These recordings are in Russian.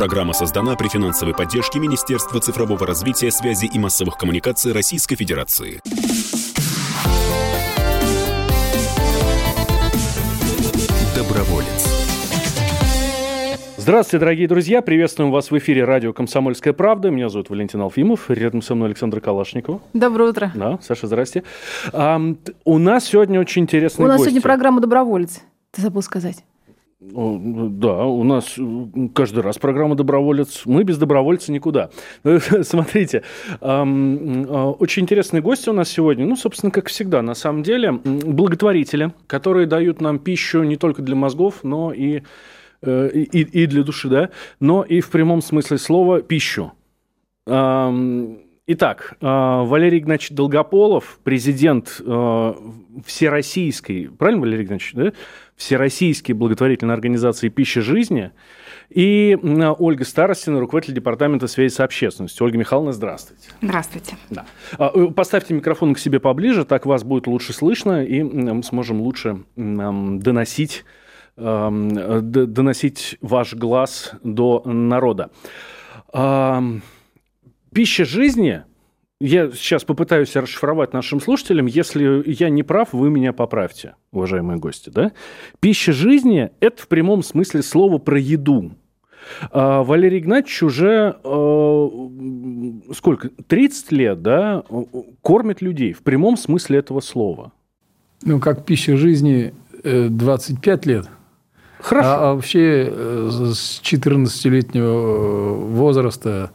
Программа создана при финансовой поддержке Министерства цифрового развития, связи и массовых коммуникаций Российской Федерации. Доброволец. Здравствуйте, дорогие друзья. Приветствуем вас в эфире радио «Комсомольская правда». Меня зовут Валентин Алфимов. Рядом со мной Александр Калашников. Доброе утро. Да, Саша, здрасте. А, у нас сегодня очень интересный У нас гости. сегодня программа «Доброволец». Ты забыл сказать. О, Да, у нас каждый раз программа «Доброволец». Мы без добровольца никуда. Смотрите, ам, а, очень интересные гости у нас сегодня. Ну, собственно, как всегда, на самом деле, благотворители, которые дают нам пищу не только для мозгов, но и, э, и, и для души, да, но и в прямом смысле слова пищу. Итак, Валерий Игнатьевич Долгополов, президент э, Всероссийской, правильно, Валерий Игнатьевич, да? Всероссийской благотворительной организации «Пища жизни», и Ольга Старостина, руководитель департамента связи с общественностью. Ольга Михайловна, здравствуйте. Здравствуйте. Да. А, э, Поставьте микрофон к себе поближе, так вас будет лучше слышно, и мы сможем лучше доносить, доносить ваш глаз до народа. Пища жизни, я сейчас попытаюсь расшифровать нашим слушателям, если я не прав, вы меня поправьте, уважаемые гости, да? Пища жизни – это в прямом смысле слова про еду. А Валерий Игнатьевич уже э, сколько, 30 лет, да, кормит людей в прямом смысле этого слова. Ну, как пища жизни э, 25 лет. Хорошо. А, вообще э, с 14-летнего возраста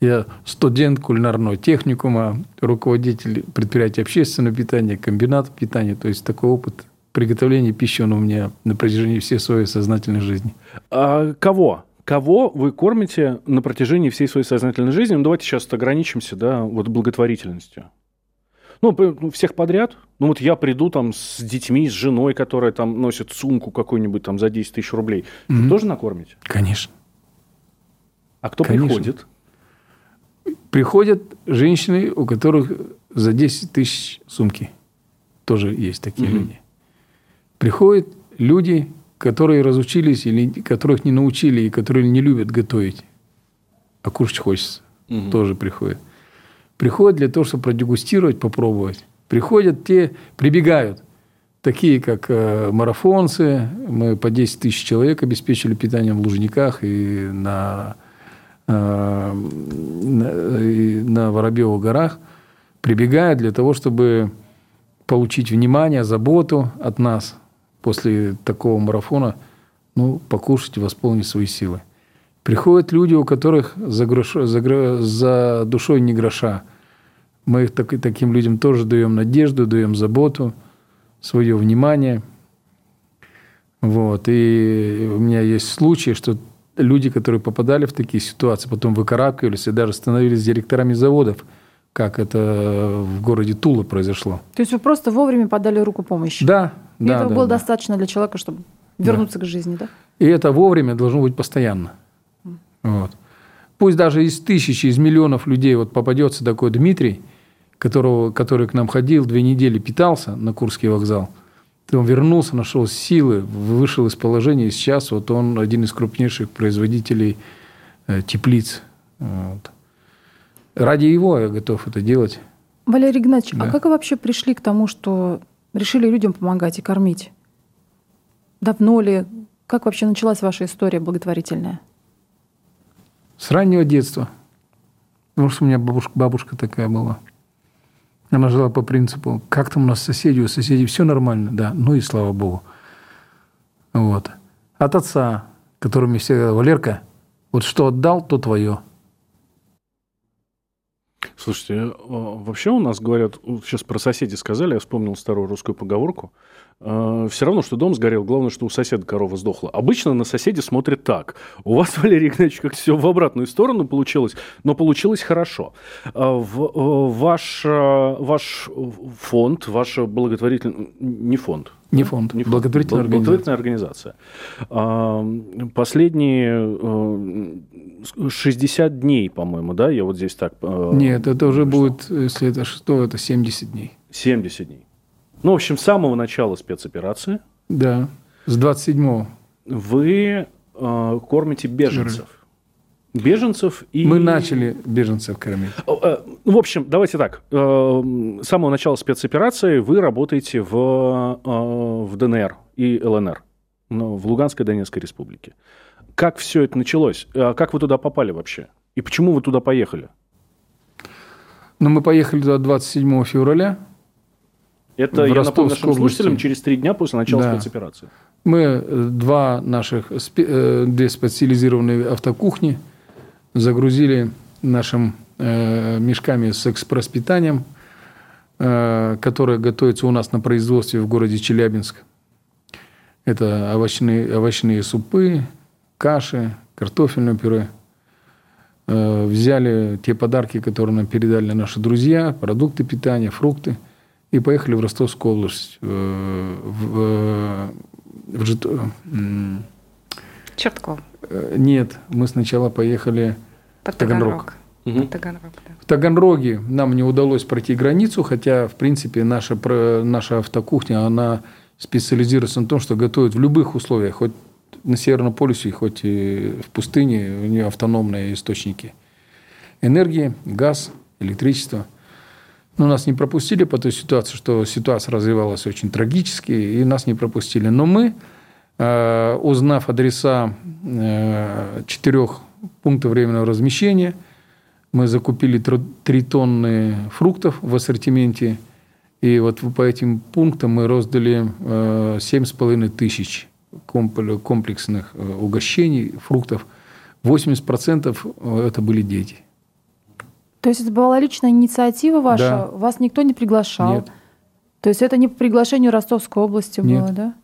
я студент кулинарного техникума, руководитель предприятия общественного питания, комбината питания. То есть такой опыт приготовления пищи он у меня на протяжении всей своей сознательной жизни. А кого? Кого вы кормите на протяжении всей своей сознательной жизни? Ну, давайте сейчас ограничимся, да, вот благотворительностью. Ну, ну, всех подряд. Ну, вот я приду там с детьми, с женой, которая там носит сумку какую-нибудь там за 10 тысяч рублей. Вы Мгм. тоже накормите? Конечно. А кто Конечно. приходит? Приходят женщины, у которых за 10 тысяч сумки. Тоже есть такие Мгм. люди. Приходят люди, которые разучились или которых не научили и которые не любят готовить, а кушать хочется. Мгм. Тоже приходят. Приходят для того, чтобы продегустировать, попробовать. Приходят те, прибегают, такие как э, марафонцы. Мы по 10 тысяч человек обеспечили питанием в Лужниках и на, на, и на Воробьевых горах. Прибегают для того, чтобы получить внимание, заботу от нас после такого марафона, ну, покушать восполнить свои силы. Приходят люди, у которых за, грош- за, за душой не гроша. Мы их так- таким людям тоже даем надежду, даем заботу, свое внимание. Вот. И у меня есть случаи, что люди, которые попадали в такие ситуации, потом выкарабкивались и даже становились директорами заводов, как это в городе Тула произошло. То есть вы просто вовремя подали руку помощи. Да, И да, этого да, было да. достаточно для человека, чтобы вернуться к жизни, да? И это вовремя должно быть постоянно. Вот. Пусть даже из тысячи, из миллионов людей вот попадется такой Дмитрий, которого, который к нам ходил, две недели питался на Курский вокзал, он вернулся, нашел силы, вышел из положения, и сейчас вот он один из крупнейших производителей э, теплиц. Вот. Ради его я готов это делать. Валерий Игнатьевич, а Да. как вы вообще пришли к тому, что решили людям помогать и кормить? Давно ли? Как вообще началась ваша история благотворительная? С раннего детства. Потому что у меня бабушка, бабушка такая была. Она жила по принципу, как там у нас соседи, у соседей все нормально, да, ну и слава богу. Вот. От отца, который мне всегда говорил, Валерка, вот что отдал, то твое. Слушайте, э, вообще у нас говорят, сейчас про соседей сказали, я вспомнил старую русскую поговорку. Все равно, что дом сгорел, главное, что у соседа корова сдохла. Обычно на соседей смотрят так. У вас, Валерий Игнатьевич, как все в обратную сторону получилось, но получилось хорошо. А, в- э, Ваш, э, ваш фонд, ваша благотворительный... Не фонд. Не фонд, Не фонд, благотворительная бл- благотворительная организация. А, Последние э, 60 дней, по-моему, да, я вот здесь так... э, Нет, это уже что? будет, если это что, это 70 дней. 70 дней. Ну, в общем, с самого начала спецоперации Да, с 27-го. вы э, кормите беженцев. беженцев и... Мы начали беженцев кормить. Э, в общем, давайте так. С самого начала спецоперации вы работаете в, в ДНР и ЛНР, ну, в Луганской Донецкой республике. Как все это началось? Как вы туда попали вообще? И почему вы туда поехали? Ну, мы поехали туда 27 февраля. Это, я напомню нашим слушателям, через три дня после начала да. спецоперации. Мы э, два наших, э, две специализированные автокухни загрузили нашим э, мешками с экспресс-питанием, которое готовится у нас на производстве в городе Челябинск. Это овощные, овощные супы, каши, картофельное пюре – Э, взяли те подарки, которые нам передали наши друзья, продукты питания, фрукты, и поехали в Ростовскую область, э, в, э, в, в Жит... Чертков. Нет, мы сначала поехали Под в Таганрог. Угу. Таганрог да. В Таганроге нам не удалось пройти границу, хотя, в принципе, наша, наша автокухня, она специализируется на том, что готовит в любых условиях, хоть на Северном полюсе, хоть и в пустыне, у нее автономные источники энергии, газ, электричество. Но нас не пропустили по той ситуации, что ситуация развивалась очень трагически, и нас не пропустили. Но мы, э, узнав адреса э, четырех пунктов временного размещения, мы закупили три тонны фруктов в ассортименте, и вот по этим пунктам мы э, семь с половиной тысяч комплексных э, угощений, фруктов, 80% э, это были дети. То есть это была личная инициатива ваша? Да. Вас никто не приглашал? Нет. То есть это не по приглашению Ростовской области Нет. было, да?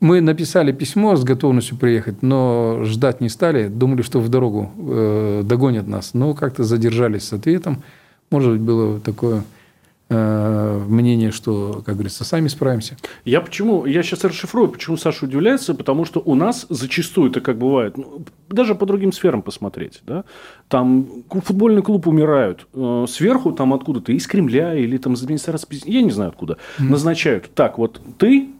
Мы написали письмо с готовностью приехать, но ждать не стали. Думали, что в дорогу э, догонят нас. Но как-то задержались с ответом. Может быть, было такое мнение, что, как говорится, сами справимся. Я почему, я сейчас расшифрую, почему Саша удивляется, потому что у нас зачастую это как бывает, ну, даже по другим сферам посмотреть, да, там футбольный клуб умирают, э, сверху там откуда-то, из Кремля или там из администрации, я не знаю откуда, mm-hmm. назначают, так, вот ты Э,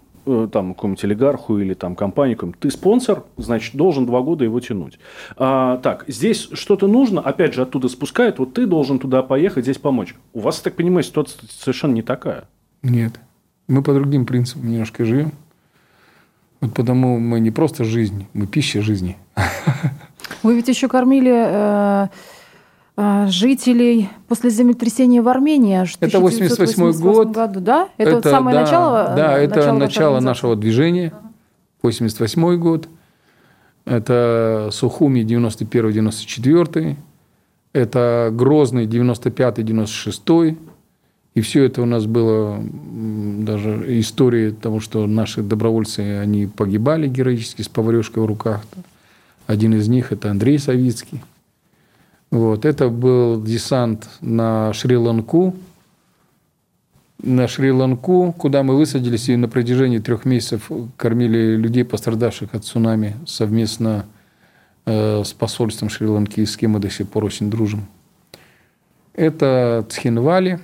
там, какому-нибудь олигарху или там компании, ты спонсор, значит, должен два года его тянуть. А, так, здесь что-то нужно, опять же, оттуда спускают, вот ты должен туда поехать, здесь помочь. У вас, так понимаю, ситуация совершенно не такая. Нет. Мы по другим принципам немножко живем. Вот потому мы не просто жизнь, мы пища жизни. Вы ведь еще кормили э, жителей после землетрясения в Армении аж Это 88 год. году, да? Это, это вот самое да, начало? Да, это начало, начало нашего движения, 88 год. Это Сухуми 91-94. Это Грозный 95-96. И все это у нас было даже история того, что наши добровольцы, они погибали героически с поварешкой в руках. Один из них – это Андрей Савицкий. Вот. Это был десант на Шри-Ланку. На Шри-Ланку, куда мы высадились и на протяжении трех месяцев кормили людей, пострадавших от цунами, совместно э, с посольством Шри-Ланки, с кем мы до сих пор очень дружим. Это Цхинвали,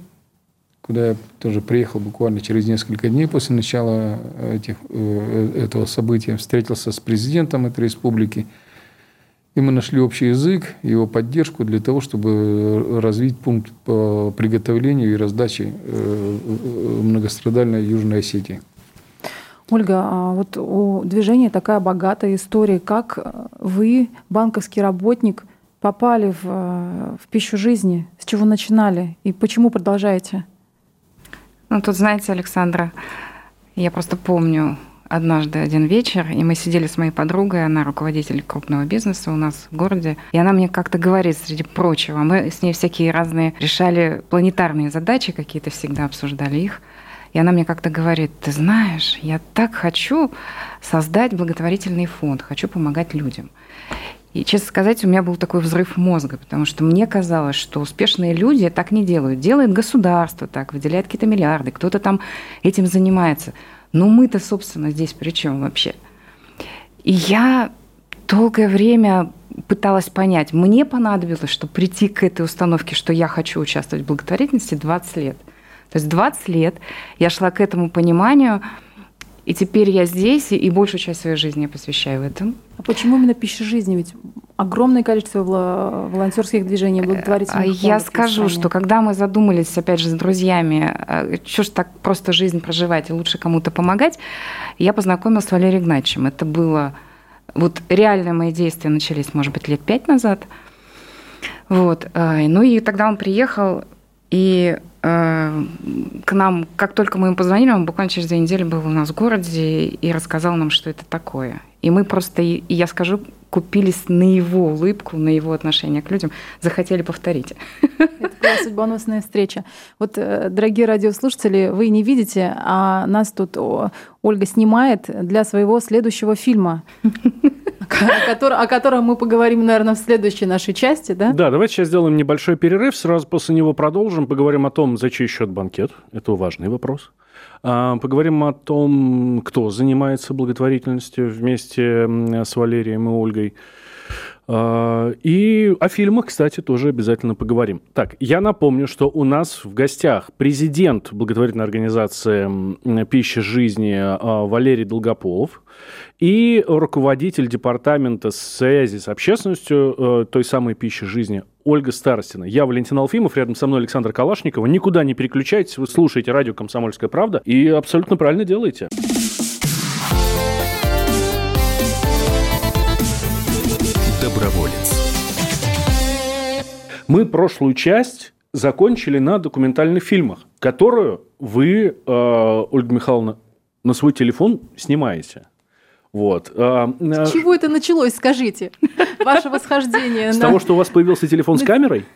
куда я тоже приехал буквально через несколько дней после начала этих, э, этого события. Встретился с президентом этой республики – и мы нашли общий язык, его поддержку для того, чтобы развить пункт по приготовлению и раздаче э, э, многострадальной Южной Осетии. Ольга, а вот у движения такая богатая история. Как вы, банковский работник, попали в, э, в пищу жизни? С чего начинали? И почему продолжаете? Ну, тут, знаете, Александра, я просто помню однажды один вечер, и мы сидели с моей подругой, она руководитель крупного бизнеса у нас в городе, и она мне как-то говорит, среди прочего, мы с ней всякие разные решали планетарные задачи какие-то, всегда обсуждали их, и она мне как-то говорит, ты знаешь, я так хочу создать благотворительный фонд, хочу помогать людям. И, честно сказать, у меня был такой взрыв мозга, потому что мне казалось, что успешные люди так не делают. Делает государство так, выделяет какие-то миллиарды, кто-то там этим занимается. Но мы-то, собственно, здесь при чем вообще? И я долгое время пыталась понять, мне понадобилось, чтобы прийти к этой установке, что я хочу участвовать в благотворительности 20 лет. То есть 20 лет я шла к этому пониманию, и теперь я здесь, и большую часть своей жизни я посвящаю этому. А почему именно пища жизни? Ведь огромное количество волонтерских движений, благотворительных. Я скажу, что когда мы задумались, опять же, с друзьями, э, что ж так просто жизнь проживать и лучше кому-то помогать, я познакомилась с Валерием Игнатьевичем. Это было... Вот реальные мои действия начались, может быть, лет пять назад. Вот. Э, ну и тогда он приехал, и э, к нам, как только мы ему позвонили, он буквально через две недели был у нас в городе и рассказал нам, что это такое. И мы просто, и я скажу, купились на его улыбку, на его отношение к людям, захотели повторить. Это была судьбоносная встреча. Вот, э, дорогие радиослушатели, вы не видите, а нас тут Ольга снимает для своего следующего фильма, о котором мы поговорим, наверное, в следующей нашей части, да? Да, давайте сейчас сделаем небольшой перерыв, сразу после него продолжим, поговорим о том, за чей счет банкет. Это важный вопрос. А, поговорим о том, кто занимается благотворительностью вместе с Валерием и Ольгой. А, и о фильмах, кстати, тоже обязательно поговорим. Так, я напомню, что у нас в гостях президент благотворительной организации «Пища жизни» а, Валерий Долгополов и руководитель департамента связи с общественностью э, той самой «Пищи жизни» Ольга Старостина. Я Валентин Алфимов, рядом со мной Александр Калашникова. Никуда не переключайтесь, вы слушаете радио «Комсомольская правда» и абсолютно правильно делаете. Доброволец. Мы прошлую часть закончили на документальных фильмах, которую вы, э, Ольга Михайловна, на свой телефон снимаете. Вот. А, с чего это началось, скажите? Ваше восхождение. С того, что у вас появился телефон с камерой?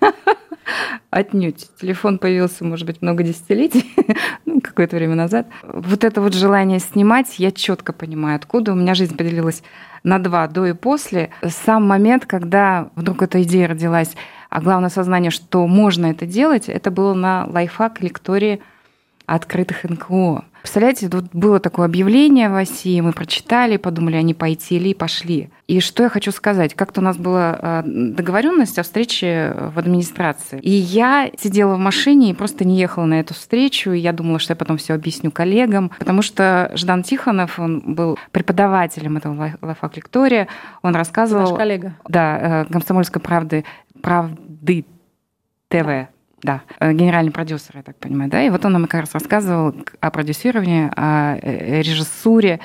Отнюдь. Телефон появился, может быть, много десятилетий, ну, какое-то время назад. Вот это вот желание снимать, я четко понимаю, откуда. У меня жизнь поделилась на два, до и после. Сам момент, когда вдруг эта идея родилась, а главное сознание, что можно это делать, это было на лайфхак лектории открытых НКО. Представляете, тут было такое объявление в России, мы прочитали, подумали, они пойти или пошли. И что я хочу сказать? Как-то у нас была а, договоренность о встрече в администрации. И я сидела в машине и просто не ехала на эту встречу. И я думала, что я потом все объясню коллегам. Потому что Ждан Тихонов, он был преподавателем этого лайфхак лектория. Он рассказывал... Наш коллега. Да, э, «Комсомольской правды», «Правды ТВ». Да, э, генеральный продюсер, я так понимаю, да. И вот он нам как раз рассказывал о продюсировании, о э, режиссуре.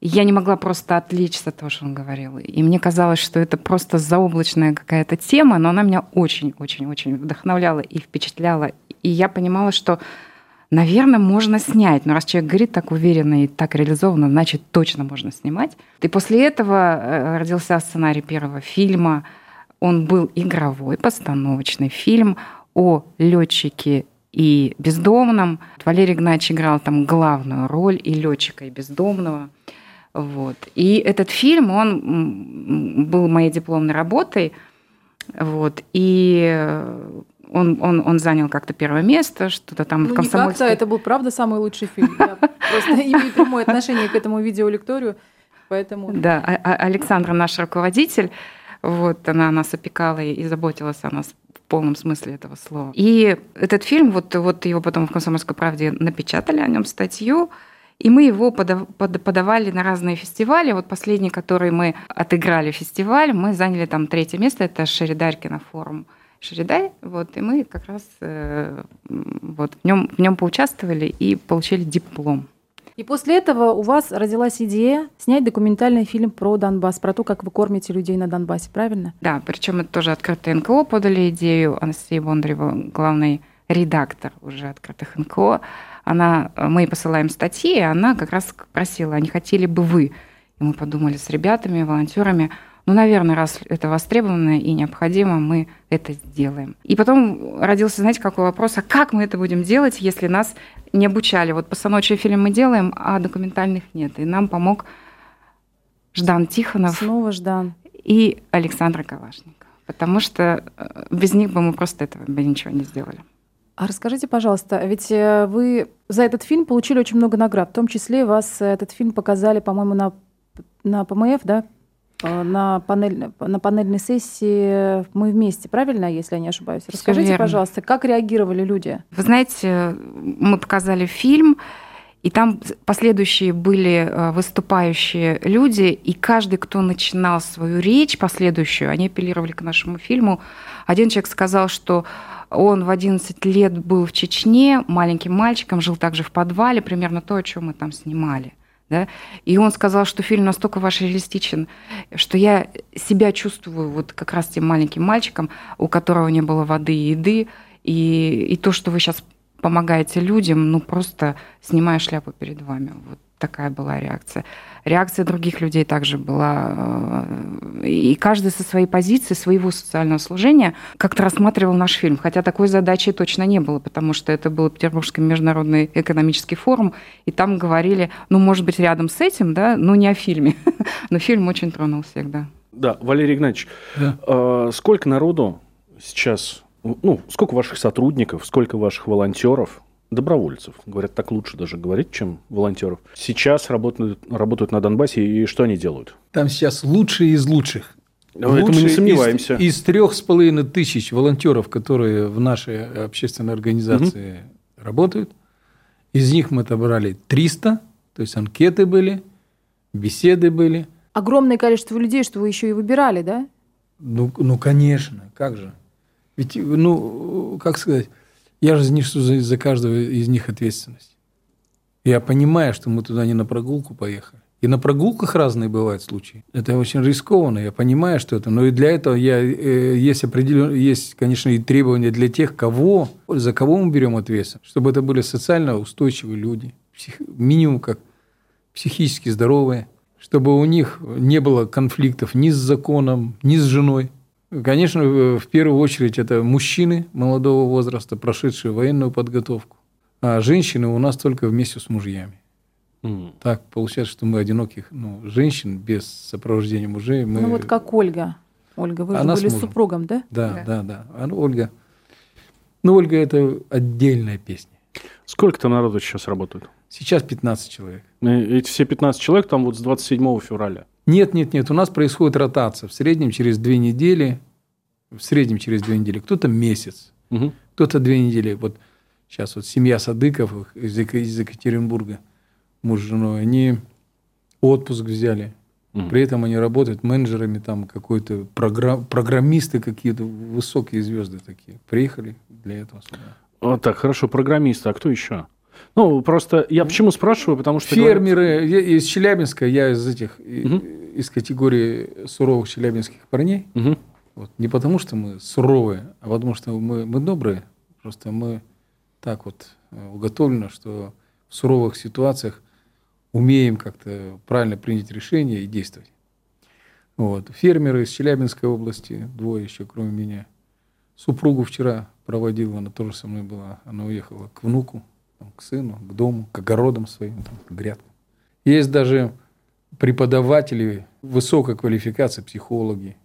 Я не могла просто отвлечься от того, что он говорил. И мне казалось, что это просто заоблачная какая-то тема, но она меня очень-очень-очень вдохновляла и впечатляла. И я понимала, что, наверное, можно снять. Но раз человек говорит так уверенно и так реализованно, значит, точно можно снимать. И после этого э, родился сценарий первого фильма. Он был игровой, постановочный фильм о летчике и бездомном. Валерий Игнатьевич играл там главную роль и летчика, и бездомного. Вот. И этот фильм, он был моей дипломной работой. Вот. И он, он, он занял как-то первое место, что-то там ну, в комсомольской... Не это был, правда, самый лучший фильм. Я просто имею прямое отношение к этому видеолекторию, поэтому... Да, а, а Александра наш руководитель, вот, она нас опекала и заботилась о нас полном смысле этого слова. И этот фильм, вот, вот его потом в «Комсомольской правде» напечатали о нем статью, и мы его подавали на разные фестивали. Вот последний, который мы отыграли фестиваль, мы заняли там третье место, это Шеридарькина форум. Шеридай, вот, и мы как раз э, вот, в нем, в нем поучаствовали и получили диплом. И после этого у вас родилась идея снять документальный фильм про Донбасс, про то, как вы кормите людей на Донбассе, правильно? Да, причем это тоже открытые НКО подали идею. Анастасия Бондарева, главный редактор уже открытых НКО. Она, мы посылаем статьи, и она как раз просила, а не хотели бы вы? И мы подумали с ребятами, волонтерами, ну, наверное, раз это востребовано и необходимо, мы это сделаем. И потом родился, знаете, какой вопрос, а как мы это будем делать, если нас не обучали? Вот постановочный фильм мы делаем, а документальных нет. И нам помог Ждан Тихонов. Снова Ждан. И Александр Калашников. Потому что э, без них бы мы просто этого бы ничего не сделали. А расскажите, пожалуйста, ведь э, вы за этот фильм получили очень много наград. В том числе вас этот фильм показали, по-моему, на, на ПМФ, да? Э, на, панель, на панельной сессии «Мы вместе», правильно, если я не ошибаюсь? Расскажите, пожалуйста, как реагировали люди? Вы знаете, мы показали фильм, И там последующие были э, выступающие люди, и каждый, кто начинал свою речь последующую, они апеллировали к нашему фильму. Один человек сказал, что он в 11 лет был в Чечне, маленьким мальчиком, жил также в подвале, примерно то, о чем мы там снимали. Да? И он сказал, что фильм настолько ваш реалистичен, что я себя чувствую вот как раз тем маленьким мальчиком, у которого не было воды и еды, и, и то, что вы сейчас помогаете людям, ну просто снимая шляпу перед вами. Вот такая была реакция. Реакция других людей также была. Э, и каждый со своей позиции, своего социального служения как-то рассматривал наш фильм. Хотя такой задачи точно не было, потому что это был Петербургский международный экономический форум, и там говорили, ну, может быть, рядом с этим, да, но не о фильме. Но фильм очень тронул всех, да. Да, Валерий Игнатьевич, да. А, сколько народу сейчас, ну, сколько ваших сотрудников, сколько ваших волонтеров добровольцев. Говорят, так лучше даже говорить, чем волонтеров. Сейчас работают, работают на Донбассе, и что они делают? Там сейчас лучшие из лучших. В этом мы не сомневаемся. Из, из трех с половиной тысяч волонтеров, которые в нашей общественной организации угу. работают, из них мы отобрали 300, то есть анкеты были, беседы были. Огромное количество людей, что вы еще и выбирали, да? Ну, ну конечно, как же. Ведь, ну, как сказать, я же несу за, за каждого из них ответственность. Я понимаю, что мы туда не на прогулку поехали. И на прогулках разные бывают случаи. Это очень рискованно, я понимаю, что это. Но и для этого я, э, есть, определен, есть, конечно, и требования для тех, кого, за кого мы берем ответственность. Чтобы это были социально устойчивые люди, псих, минимум как психически здоровые, чтобы у них не было конфликтов ни с законом, ни с женой, Конечно, в первую очередь это мужчины молодого возраста, прошедшие военную подготовку. А женщины у нас только вместе с мужьями. Mm. Так получается, что мы одиноких ну, женщин без сопровождения мужей. Мы... Ну вот как Ольга. Ольга, вы Она же были с, с супругом, да? Да, да, да. да. А, Ольга. Ну, Ольга – это отдельная песня. Сколько там народу сейчас работает? Сейчас 15 человек. Эти все 15 человек там вот с 27 февраля? Нет, нет, нет, у нас происходит ротация. В среднем через две недели, в среднем через две недели, кто-то месяц, угу. кто-то две недели. Вот сейчас вот семья Садыков из, из Екатеринбурга, муж с женой, они отпуск взяли. Угу. При этом они работают менеджерами, там какой-то программ, программисты какие-то, высокие звезды такие. Приехали для этого сюда. Вот так, хорошо, программисты. А кто еще? Ну, просто я почему спрашиваю, потому что... Фермеры говорят... из Челябинска, я из этих, угу. Из категории суровых челябинских парней. Угу. Вот. Не потому, что мы суровые, а потому, что мы, мы добрые. Просто мы так вот э, уготовлены, что в суровых ситуациях умеем как-то правильно принять решение и действовать. Вот. Фермеры из Челябинской области, двое еще, кроме меня. Супругу вчера проводила, она тоже со мной была. Она уехала к внуку к сыну, к дому, к огородам своим, там, к грядкам. Есть даже преподаватели высокой квалификации, психологи,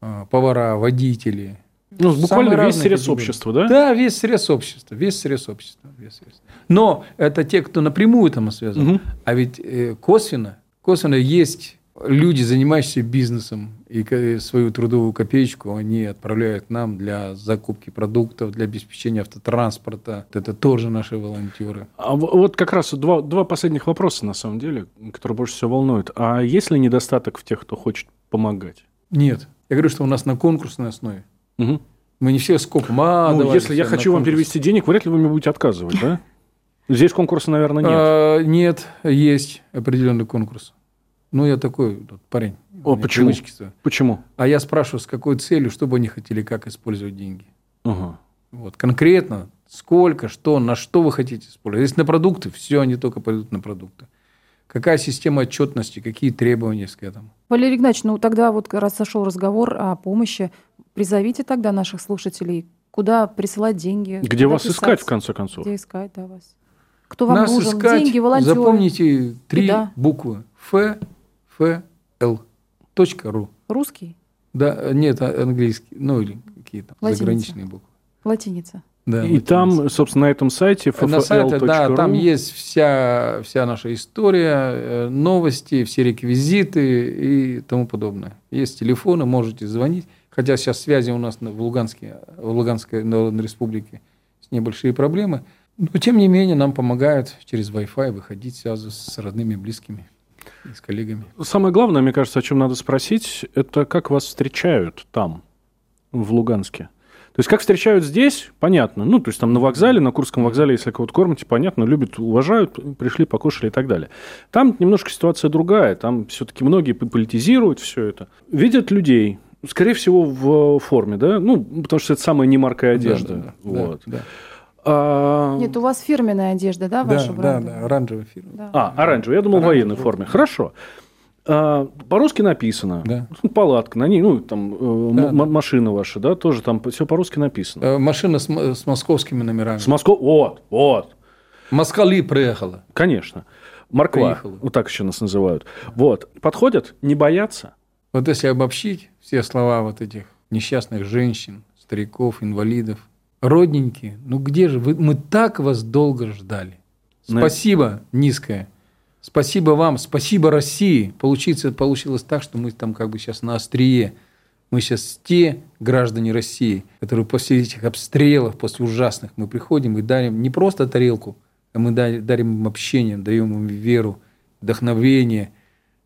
а, повара, водители. Ну, буквально весь срез общества, да? Да, весь срез общества, весь срез общества. Весь срез. Но это те, кто напрямую там связан. Угу. А ведь э, косвенно, косвенно есть люди, занимающиеся бизнесом, и свою трудовую копеечку они отправляют нам для закупки продуктов, для обеспечения автотранспорта. Это тоже наши волонтеры. А вот как раз два, два последних вопроса, на самом деле, которые больше всего волнуют. А есть ли недостаток в тех, кто хочет помогать? Нет. Я говорю, что у нас на конкурсной основе. Угу. Мы не все скопом. А, ну, если я хочу вам перевести денег, вряд ли вы мне будете отказывать, да? Здесь конкурса, наверное, нет. А, нет, есть определенный конкурс. Ну, я такой вот, парень. О, почему? Почему? А я спрашиваю, с какой целью, что бы они хотели, как использовать деньги. Ага. Вот, конкретно, сколько, что, на что вы хотите использовать. Если на продукты, все, они только пойдут на продукты. Какая система отчетности, какие требования к этому? Валерий Игнатьевич, ну тогда вот раз сошел разговор о помощи, призовите тогда наших слушателей, куда присылать деньги. Где вас писать, искать, в конце концов? Где искать, да, вас. Кто вам Нас нужен? Искать, деньги, волонтеры. Запомните три Беда. буквы. Ф, fl.ru. Русский? Да, нет, а, английский, ну или какие-то заграничные буквы. Латиница. Да, и латиница. там, собственно, на этом сайте ffl.ru. На сайте, да, там есть вся, вся наша история, э, новости, все реквизиты и тому подобное. Есть телефоны, можете звонить. Хотя сейчас связи у нас в Луганске, в Луганской Народной Республике с небольшие проблемы. Но, тем не менее, нам помогают через Wi-Fi выходить, связываться с родными, близкими и с коллегами. Самое главное, мне кажется, о чем надо спросить, это как вас встречают там, в Луганске. То есть, как встречают здесь, понятно. Ну, то есть, там на вокзале, на Курском вокзале, если кого-то кормите, понятно, любят, уважают, пришли, покушали и так далее. Там немножко ситуация другая. Там все-таки многие политизируют все это. Видят людей, скорее всего, в форме, да? Ну, потому что это самая немаркая одежда. Да, да, вот. да, да. А... Нет, у вас фирменная одежда, да, ваша да, бренда? да, да, оранжевая фирма. Да. А, оранжевый. Я думал, в военной форме. Хорошо. А, по-русски написано. Да. Палатка на ней, ну, там, э, Да, да. машина ваша, да, тоже там все по-русски написано. Э, Машина с, м- с московскими номерами. С Москвы. Вот, вот. Москали приехала. Конечно. Морква. Приехала. Вот так еще нас называют. Вот. Подходят, не боятся. Вот если обобщить все слова вот этих несчастных женщин, стариков, инвалидов, родненькие, ну где же вы? Мы так вас долго ждали. На- Спасибо низкое. Спасибо вам, спасибо России. Получится, получилось так, что мы там как бы сейчас на острие. Мы сейчас те граждане России, которые после этих обстрелов, после ужасных, мы приходим и дарим не просто тарелку, а мы да- дарим им общение, даем им веру, вдохновение,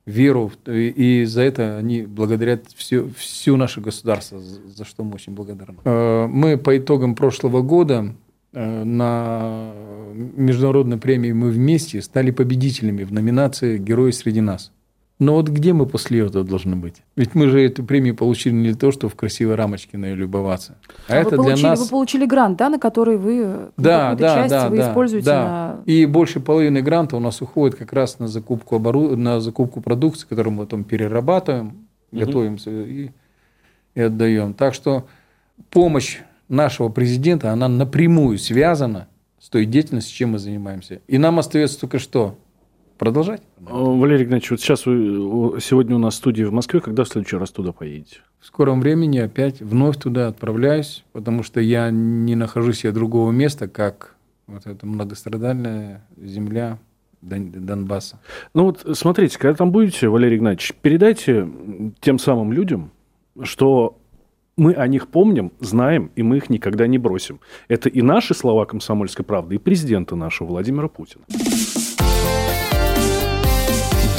веру. И за это они благодарят все, все наше государство, за что мы очень благодарны. Э, Мы по итогам прошлого года э, на международной премии «Мы вместе» стали победителями в номинации «Герои среди нас». Но вот где мы после этого должны быть? Ведь мы же эту премию получили не для того, чтобы в красивой рамочке на нее любоваться. А, А это вы, для получили, нас... вы получили грант, да, на который вы Да, да, часть да, вы да, используете да. на... И больше половины гранта у нас уходит как раз на закупку, обору... на закупку продукции, которую мы потом перерабатываем, готовимся и, и отдаем. Так что помощь нашего президента, она напрямую связана с той деятельностью, чем мы занимаемся. И нам остается только что? Продолжать. Э, Валерий Игнатьевич, вот сейчас вы сегодня у нас в студии в Москве. Когда в следующий раз туда поедете? В скором времени опять вновь туда отправляюсь, потому что я не нахожусь я другого места, как вот эта многострадальная земля Дон- Донбасса. Ну вот смотрите, когда там будете, Валерий Игнатьевич, передайте тем самым людям, что мы о них помним, знаем, и мы их никогда не бросим. Это и наши слова комсомольской правды, и президента нашего Владимира Путина.